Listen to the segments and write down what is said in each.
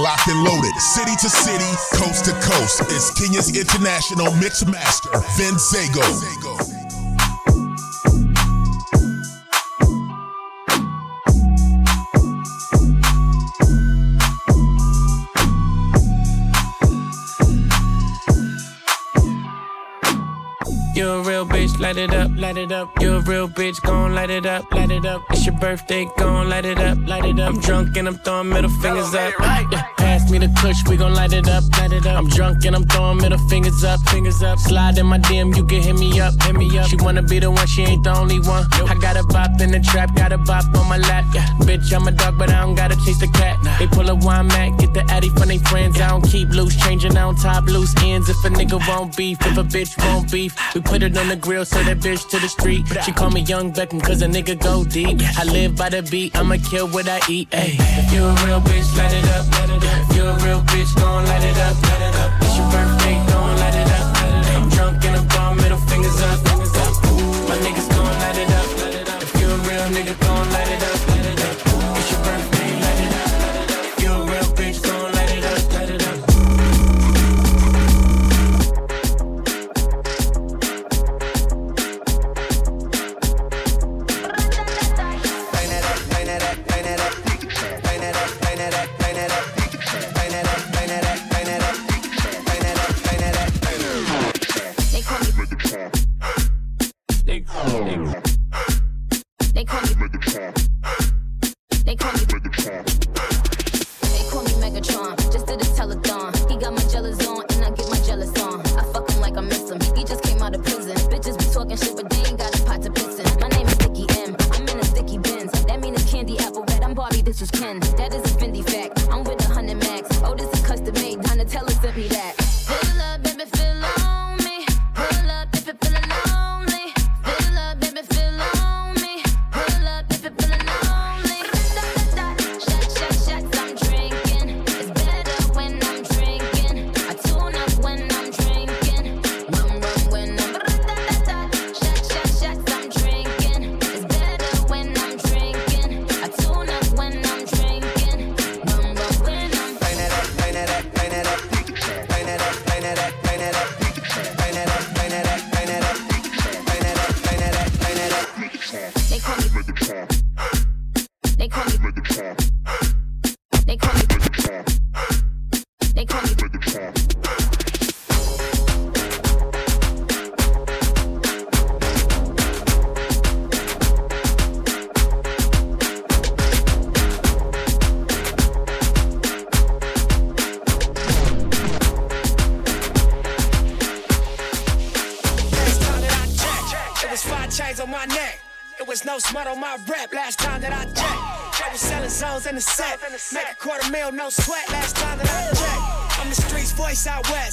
locked and loaded. City to city, coast to coast. It's Kenya's international mix master, Vince light it up, light it up. You're a real bitch, gon' light it up, light it up. It's your birthday, gon' light it up, light it up. I'm drunk and I'm throwing middle fingers up. Yeah, pass me the kush, we gon' light it up, light it up. I'm drunk and I'm throwing middle fingers up, fingers up. Slide in my DM, you can hit me up, hit me up. She wanna be the one, she ain't the only one. I got a bop in the trap, got a bop on my lap. Yeah, bitch, I'm a dog, but I don't gotta chase the cat. They pull a wine mat, get the addy from they friends. I don't keep loose, changing on top loose ends. If a nigga won't beef, if a bitch won't beef, we put it on the grill so that bitch to the street. She call me Young Beckham cause a nigga go deep. I live by the beat, I'ma kill what I eat. Ay. You a real bitch, light it up. You a real bitch, gon' light it up. It's your birthday,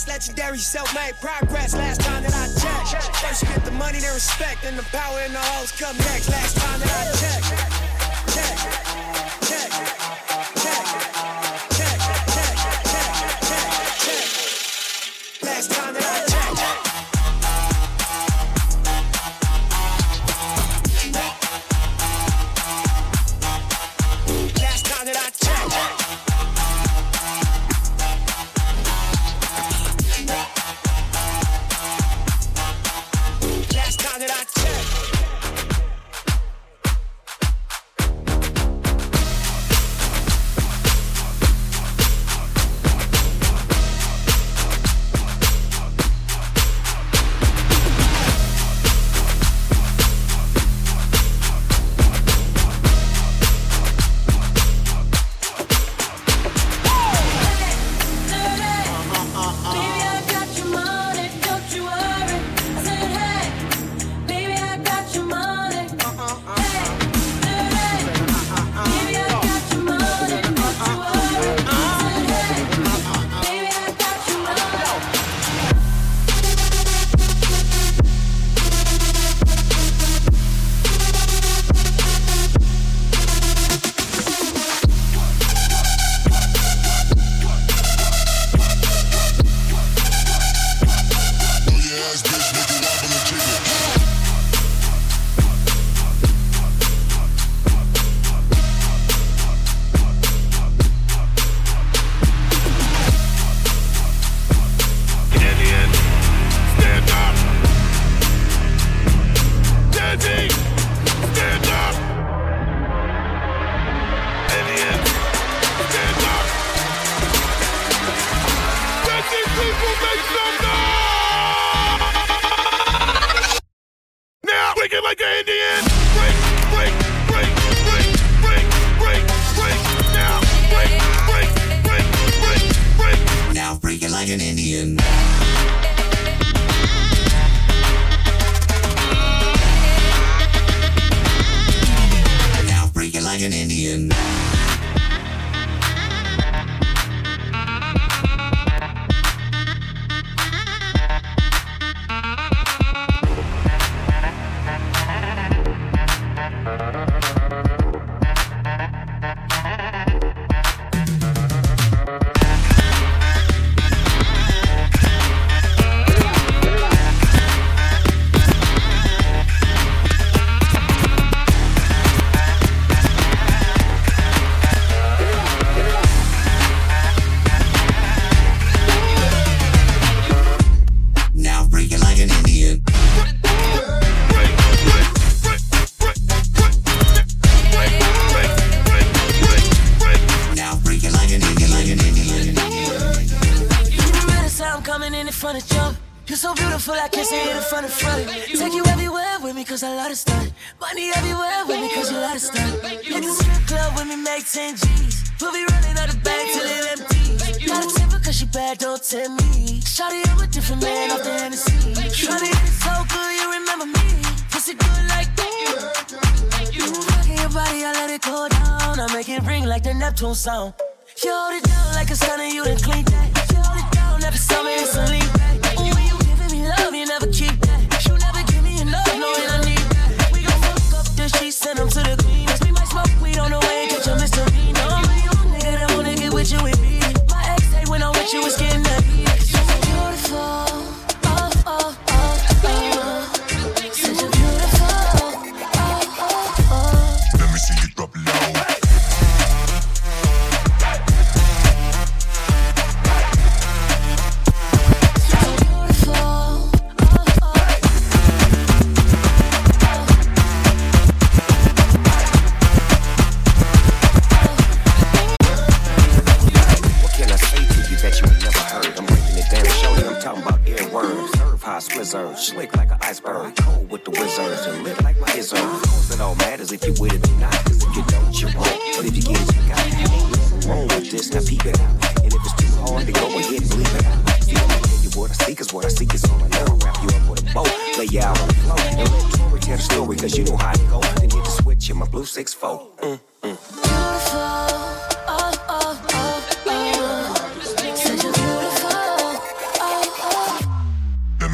legendary self-made progress. Last time that I checked, first you get the money, then respect, and the power and the hoes come next. Last time that I checked,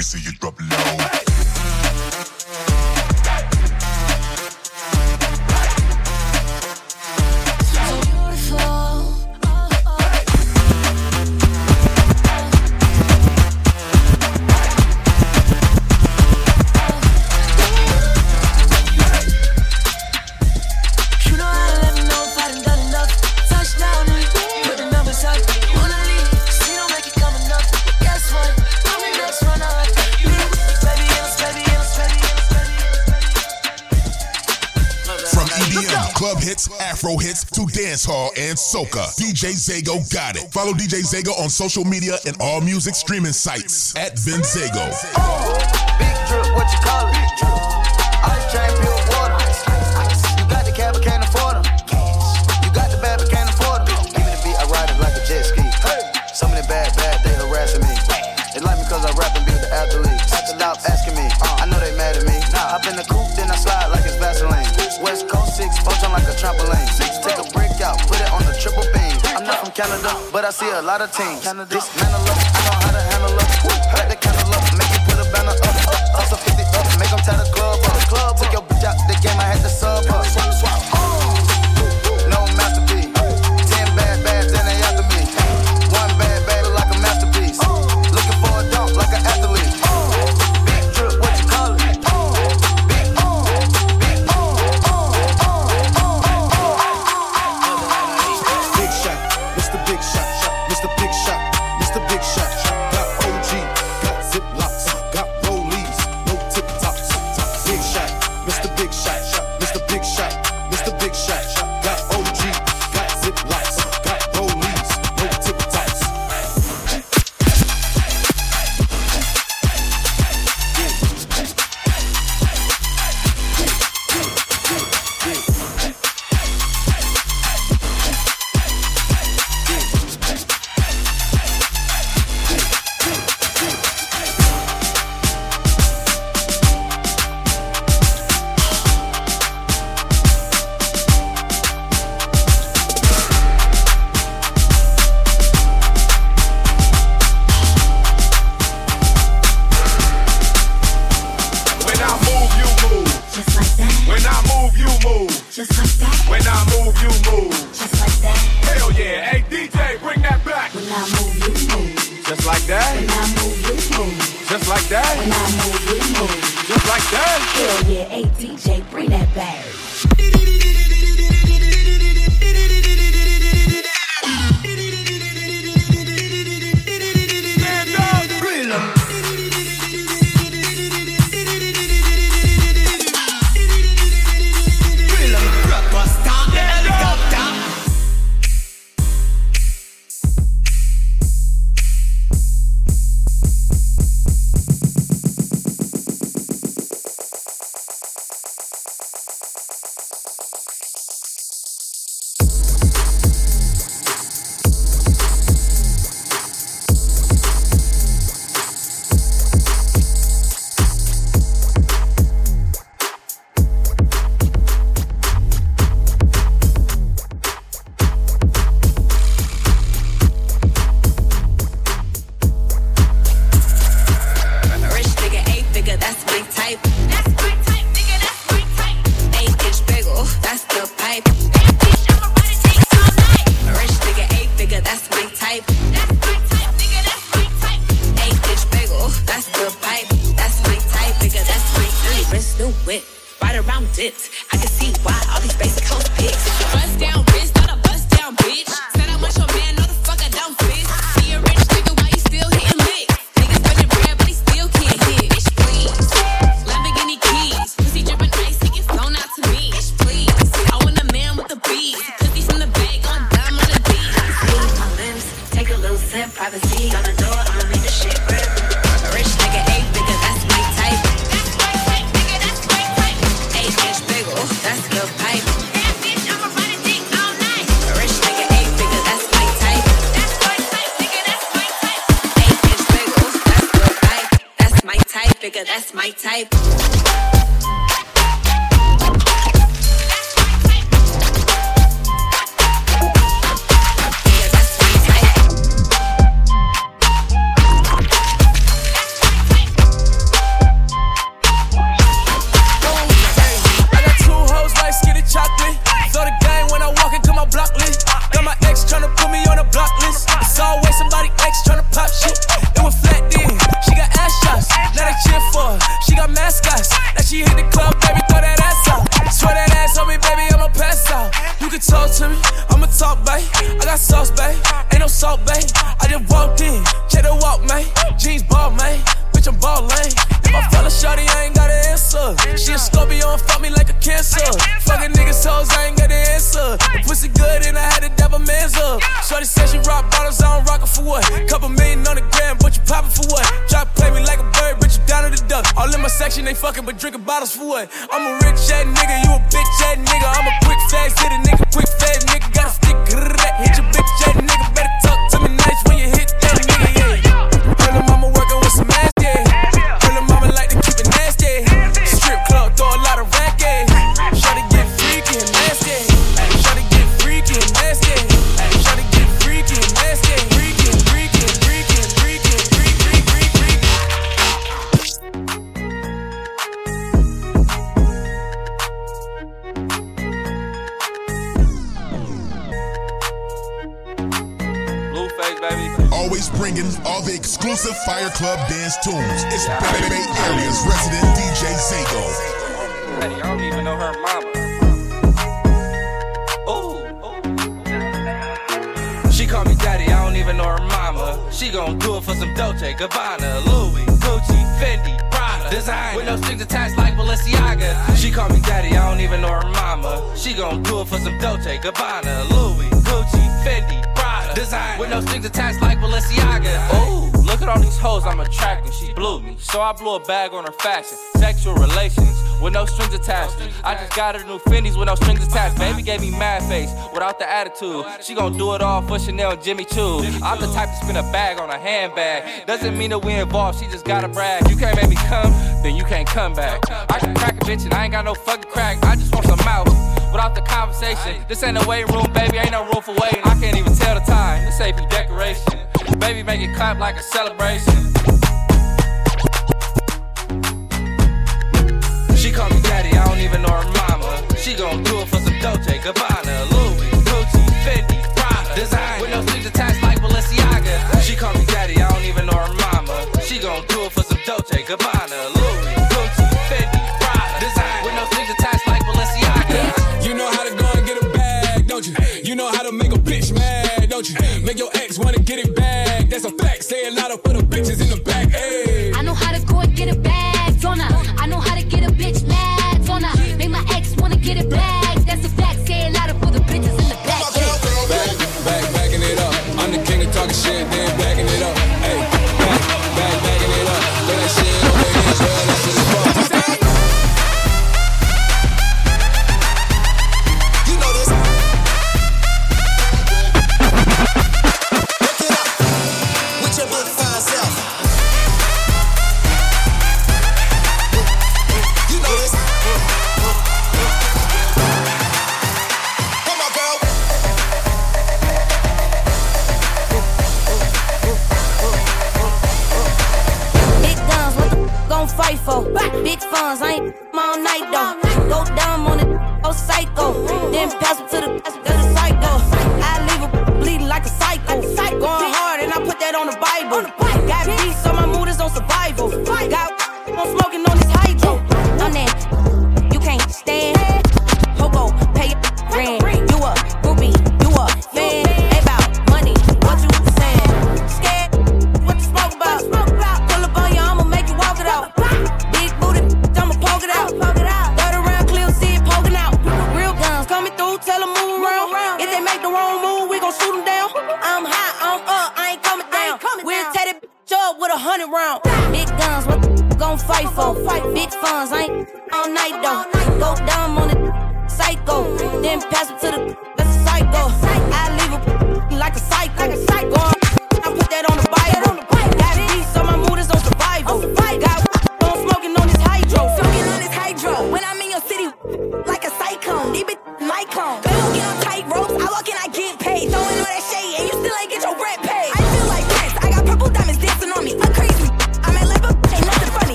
me see you drop low. and soca. DJ Zago got it. Follow DJ Zago on social media and all music streaming sites at Vinzago. Oh. I see a lot of teams. This man I I know how to handle up. Light the candle up, make you put a banner up. Toss a 50 up, make them tie the club up. Took your bitch out the game, I had to sub up. Swap, swap. Tunes. It's Bay Bay Area's resident DJ Zago. Hey, I don't even know her mama. Ooh. She call me daddy, I don't even know her mama. She gon' do it for some Dolce, Gabbana, Louis, Gucci, Fendi, Prada. Design with no strings attached like Balenciaga. She call me daddy, I don't even know her mama. She gon' do it for some Dolce, Gabbana, Louis, Gucci, Fendi, Prada. Design with no strings attached like Balenciaga. Ooh, look at all these hoes I'm attracting. She blew me, so I blew a bag on her fashion. Sexual relations with no strings attached. I just got her new Fendi's with no strings attached. Baby gave me mad face without the attitude. She gon' do it all for Chanel and Jimmy Choo. I'm the type to spin a bag on a handbag. Doesn't mean that we involved, she just gotta brag. You can't make me come, then you can't come back. I can crack a bitch and I ain't got no fucking crack. I just want some mouth without the conversation. This ain't a waiting room, baby, ain't no room for waiting. I can't even tell the time. This ain't for decoration. Baby, make it clap like a celebration. She call me daddy, I don't even know her mama. She gon' do it for some Dolce, Gabbana, Louis, Gucci, Fendi, Prada. Design with no sleeves attached like Balenciaga. She call me daddy, I don't even know her mama. She gon' do it for some Dolce, Gabbana. staying out up for the bitches in the back. Ayy. I know how to go and get a bag on her. I know how to get a bitch mad on her. Make my ex wanna get it back. That's a fact. Staying out up for the bitches in the back. Back, back, backing it up. I'm the king of talking shit. Damn.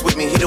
with me. He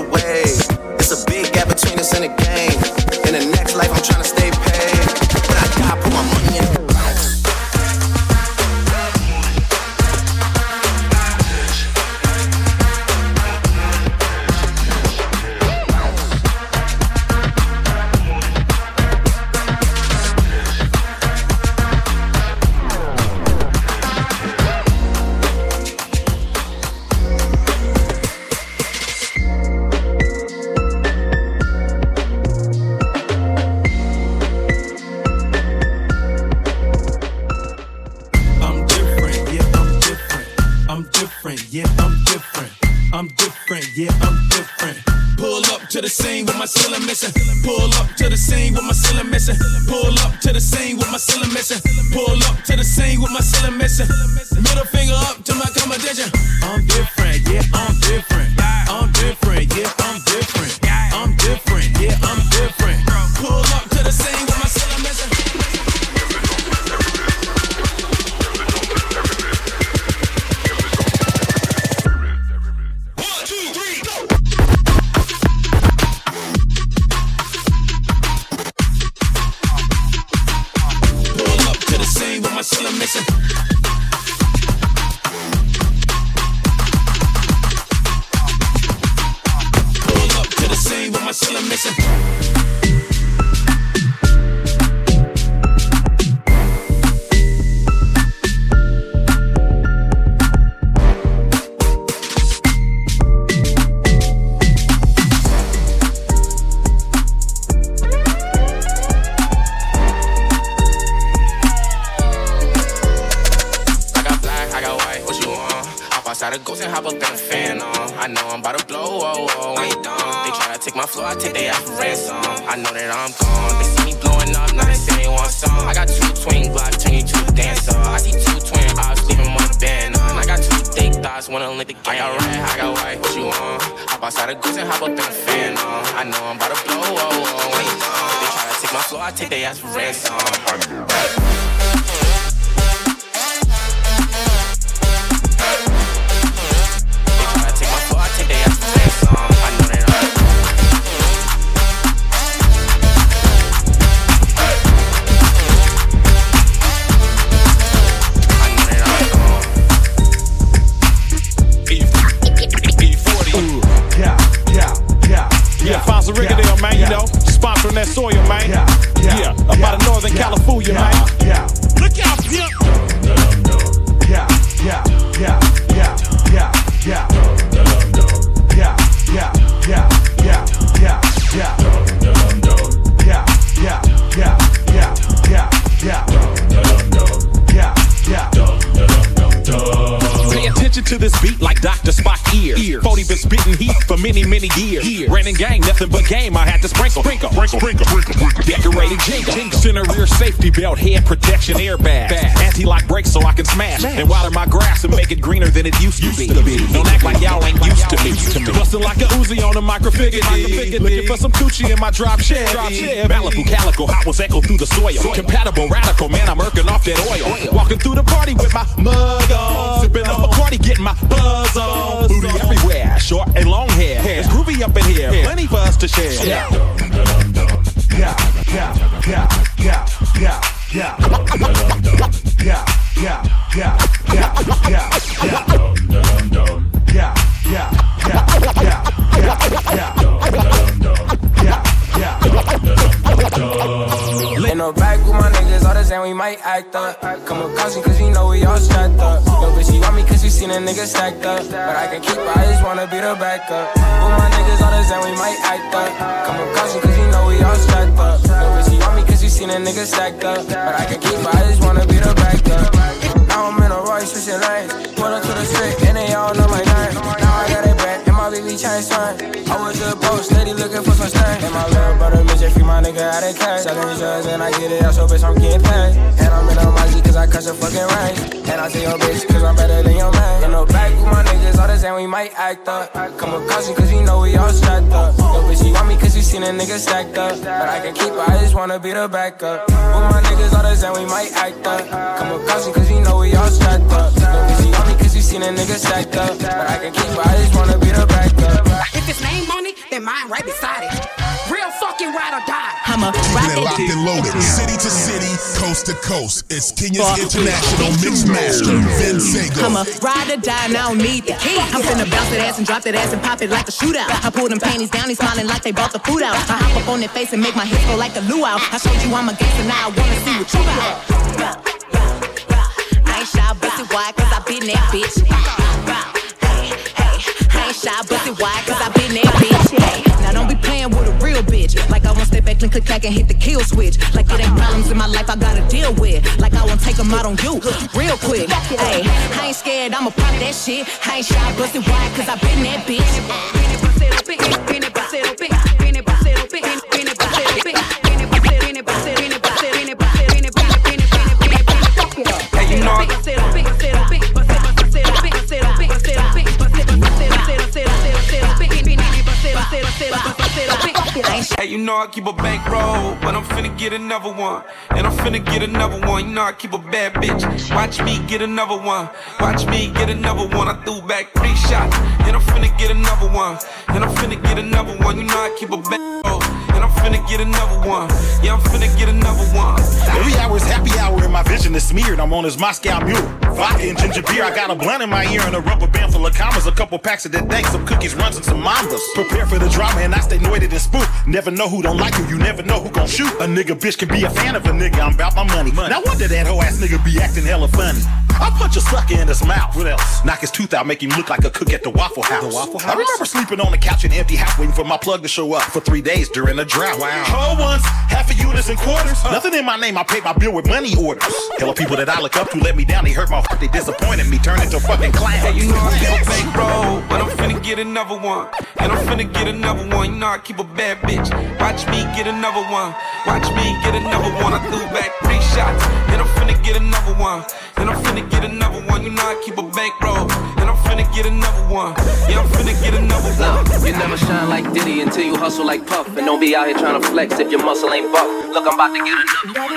Looking for some coochie in my drop shed. Malibu calico, hot was echo through the soil. Compatible radical, man, I'm irking off that oil. Walking through the party with my mug on. Sipping up a party, getting my buzz on. Booty everywhere, short and long hair. hair. It's groovy up in here, plenty for us to share. Yeah, yeah, act up. Come with caution, cause you know we all strapped up. Yo, bitch, she want me cause she seen a nigga stacked up. But I can keep her, I just wanna be the backup. With my niggas, all the same, we might act up. Come with caution, cause you know we all strapped up. Yo, bitch, she want me cause she seen a nigga stacked up. But I can keep her, I just wanna be the backup. Now I'm in a Royce, switching lanes. Pull up to the strip, and they all know my name. Now I got it my baby changed time. I was a post, steady looking for some stain. And my little brother, midget, free my nigga out of cash. Selling drugs, and I get it out, so bitch, I'm getting paid. And I'm in a Mozzie, cause I crush a fucking range. And I tell your bitch, cause I'm better than your man. In the back with my niggas, all the same, we might act up. Come with caution, cause you know we all strapped up. Yo, bitch, she want me cause she seen a nigga stacked up. But I can keep her, I just wanna be the backup. With my niggas, all the same, we might act up. Come with caution, cause you know we all strapped up. Yo, bitch, seen a nigga stacked up. But I can keep her, I just wanna be the backup. If it's name money, then mine right beside it. Real fucking ride or die. I'm a Keeping it locked and loaded, city to city, coast to coast. It's Kenya's international mix master, Vince I'm Sago. a ride or die, and I don't need the key. I'm finna bounce that ass and drop that ass and pop it like a shootout. I pull them panties down, they smiling like they bought the food out. I hop up on their face and make my hips go like a luau. I showed you I'm a gangster, now I wanna see what you got. It wide, cause I been that bitch. Hey, hey, I ain't shy, it wide, cause I been that bitch. Hey, now don't be playing with a real bitch. Like I won't step back and click back and hit the kill switch. Like it ain't problems in my life I gotta deal with. Like I won't take them out on you real quick. Hey, I ain't scared, I'ma pop that shit. I ain't shy, it wide, cause I been that bitch. Hey, you know I keep a bankroll, but I'm finna get another one. And I'm finna get another one. You know I keep a bad bitch. Watch me get another one. Watch me get another one. I threw back three shots. And I'm finna get another one. And I'm finna get another one. You know I keep a bankroll. I'm finna get another one. Yeah, I'm finna get another one. Every hour is happy hour and my vision is smeared. I'm on this Moscow mule. Vodka and ginger beer. I got a blunt in my ear and a rubber band full of commas. A couple packs of that dank, some cookies, runs, and some mambas. Prepare for the drama and I stay noited and spooked. Never know who don't like you. You never know who gon' shoot. A nigga bitch can be a fan of a nigga. I'm about my money. Now wonder that hoe ass nigga be acting hella funny. I punch a sucker in his mouth. What else? Knock his tooth out, make him look like a cook at the Waffle House. The Waffle House? I remember sleeping on the couch in empty house waiting for my plug to show up for three days during a drought. Wow. Whole ones, half a units and quarters. Nothing in my name, I pay my bill with money orders. Hell of people that I look up to let me down, they hurt my heart, they disappointed me, turned into a fucking clown. Yeah, you know I keep a bankroll, but I'm finna get another one. And I'm finna get another one. You know I keep a bad bitch. Watch me get another one. Watch me get another one. I threw back three shots. And I'm finna get another one. And I'm finna get another one. You know I keep a bankroll. And I'm finna get another one. Yeah, I'm finna get another one. Look, you never shine like Diddy until you hustle like Puff. And don't be out here trying to flex if your muscle ain't buff. Look, I'm about to get another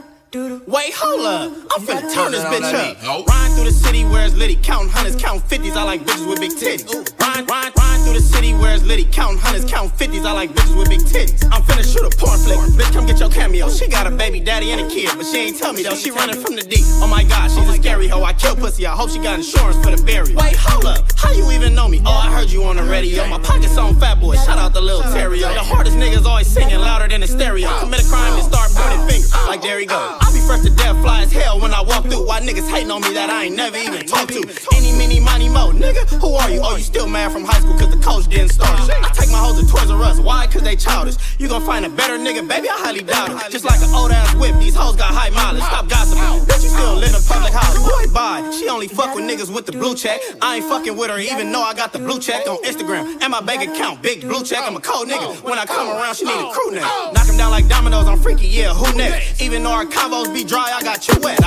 one. Wait, hold up. I'm finna turn this bitch up. Riding through the city where it's litty, counting hundreds, counting fifties. I like bitches with big titties. Ride, ride, ride through the city where it's litty, counting hundreds, counting fifties. I like bitches with big titties. I'm finna shoot a porn flick. Bitch, come get your cameo. She got a baby daddy and a kid, but she ain't tell me though. She running from the D. Oh my god, she's a scary hoe. I kill pussy. I hope she got insurance for the burial. Wait, hold up. How you even know me? Oh, I heard you on the radio. My pockets on fat boy. Shout out the little Terry. The hardest niggas always singing louder than a stereo. Commit a crime and start burning fingers. Like there he go. I be fresh to death, fly as hell when I walk through. Why niggas hating on me that I ain't never even talked to? Any, mini, money, mo. Nigga, who are you? Oh, you still mad from high school cause the coach didn't start. I take my hoes to Toys R Us. Why? Cause they childish. You gon' find a better nigga, baby? I highly doubt it. Just like an old ass whip, these hoes got high mileage. Stop gossiping. Bitch, you still live in public house. Boy, bye. She only fuck with niggas with the blue check. I ain't fucking with her even though I got the blue check on Instagram. And my bank account, big blue check. I'm a cold nigga. When I come around, she need a crew neck. Knock him down like dominoes, I'm freaky, yeah, who next? Even though our combos be dry, I got you wet.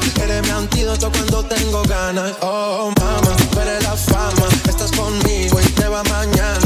sana. Eres mi antídoto cuando tengo ganas. Oh, mama, tú eres la fama. Estás conmigo y te va mañana.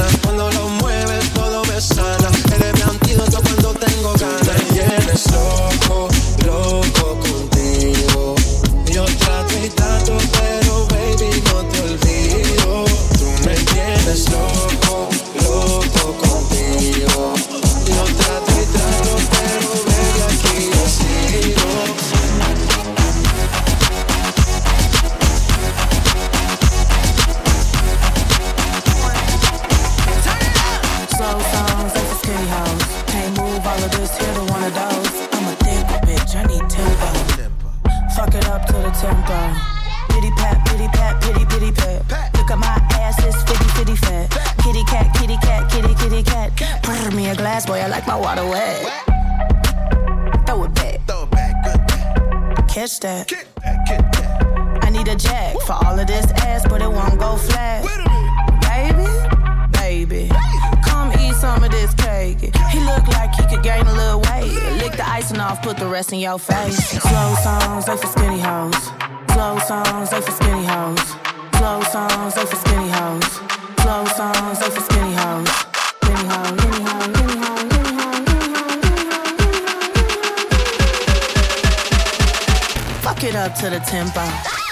water wet. Throw it back. Throw it back. Good. Catch that. Get that, get that. I need a jack Woo. for all of this ass, but it won't go flat. Baby, baby. Hey. Come eat some of this cake. He look like he could gain a little weight. Lick the icing off, put the rest in your face. Slow songs, they for skinny hoes. Slow songs, they for skinny hoes. Slow songs, they for skinny hoes. Slow songs, they for skinny hoes. Skinny hoes. Rock it up to the tempo.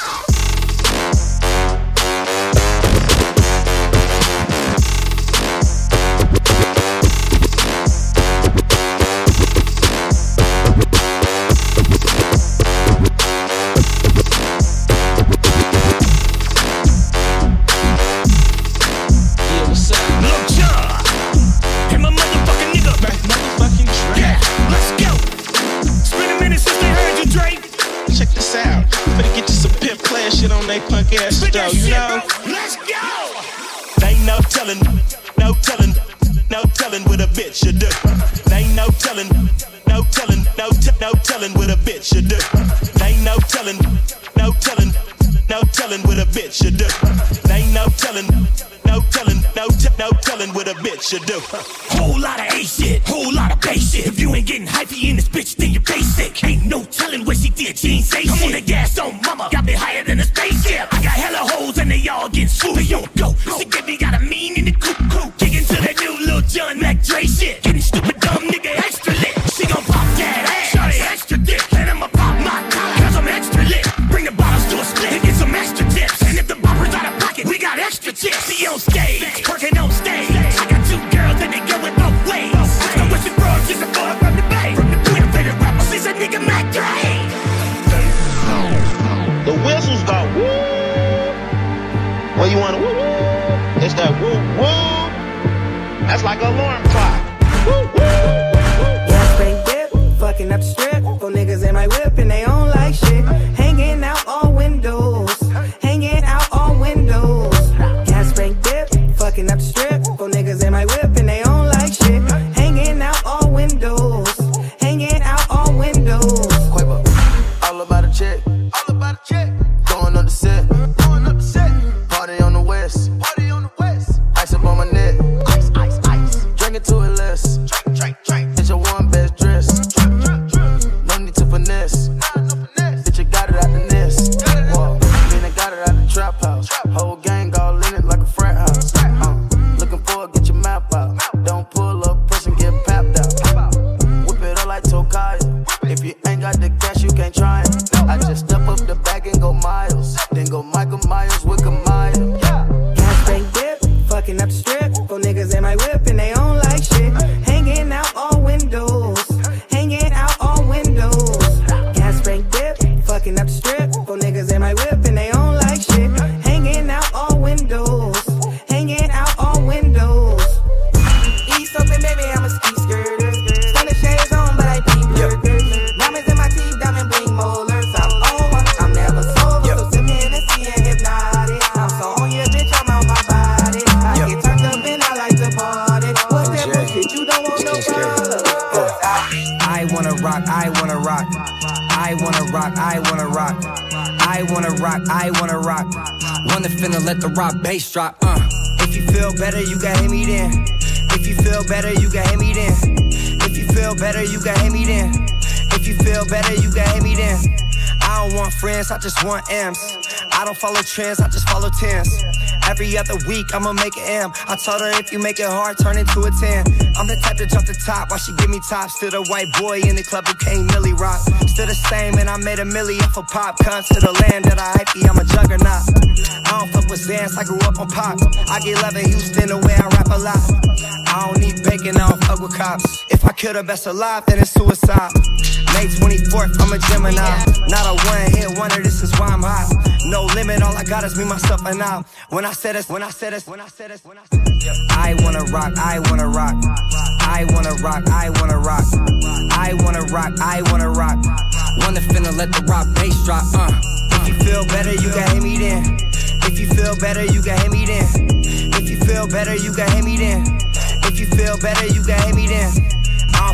shit, whole lot of basic. If you ain't getting hyphy in this bitch, then you're basic. Ain't no telling what she did, she ain't say Come on the gas on mama, got me higher than a spaceship. I got hella holes and they all getting swooped. They don't go, she get me got a mean in the coop coop. Kicking into that new Lil Jon Mac Dre shit. Get to it less. The rock bass drop, uh. If you feel better, you got hit me then. If you feel better, you got hit me then. If you feel better, you got hit me then. If you feel better, you got hit me then. I don't want friends, I just want M's. I don't follow trends, I just follow tens. Every other week, I'ma make an M. I told her if you make it hard, turn into a 10. I'm the type to jump the top while she give me top. Still the white boy in the club who can't milli rock. Still the same, and I made a million for pop. Cunt to the land that I hype, I'm a juggernaut. I don't fuck with Zans, I grew up on pop. I get love in Houston the way I rap a lot. I don't need bacon, I don't fuck with cops. If I kill the best alive, then it's suicide. May 24th, I'm a Gemini. Not a one hit wonder, this is why I'm hot. No limit, all I got is me, myself, and I. When I said this, when I said this, when I said this, when I said this. I wanna rock, I wanna rock. I wanna rock, I wanna rock. I wanna rock, I wanna rock. Wanna finna let the rock bass drop, uh. If you feel better, you got hit me then. If you feel better, you got hit me then. If you feel better, you got hit me then. If you feel better, you got hit me then.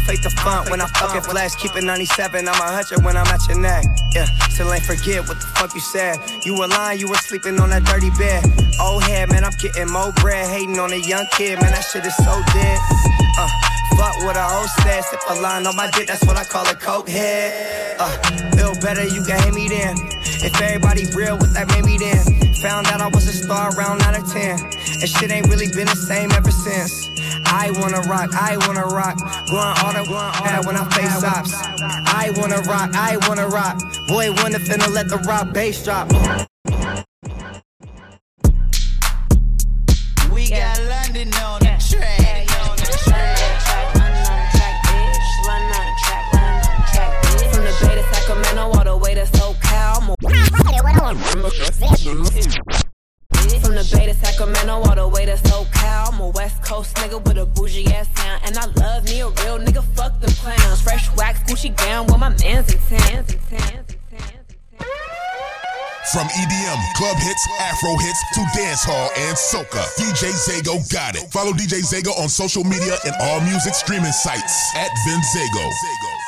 Don't the funk when I fucking flash. Keep it 97, I'm a hundred when I'm at your neck. Yeah, still ain't forget what the fuck you said. You were lying, you were sleeping on that dirty bed. Old head, man, I'm getting more bread. Hating on a young kid, man, that shit is so dead. Uh, fuck what a hoe said. Sip a line on my dick, that's what I call a coke head. Uh, feel better, you can hit me then. If everybody real, what that made me then? Found out I was a star around 9 or 10. And shit ain't really been the same ever since. I wanna rock, I wanna rock. Going all the going when I face ops. I wanna rock, I wanna rock. Boy, wanna finna let the rock bass drop. We got London on the track. On track bitch, one on the track, one track dish From the Bay to Sacramento, all the way to SoCal. From the Bay to Sacramento, all the way to SoCal. I'm a West Coast nigga with a bougie ass sound. And I love me a real nigga, fuck them clowns. Fresh wax, Gucci gown, with my mans in. From EDM, club hits, Afro hits to dance hall and soca, DJ Zago got it. Follow DJ Zago on social media and all music streaming sites at Vinzago.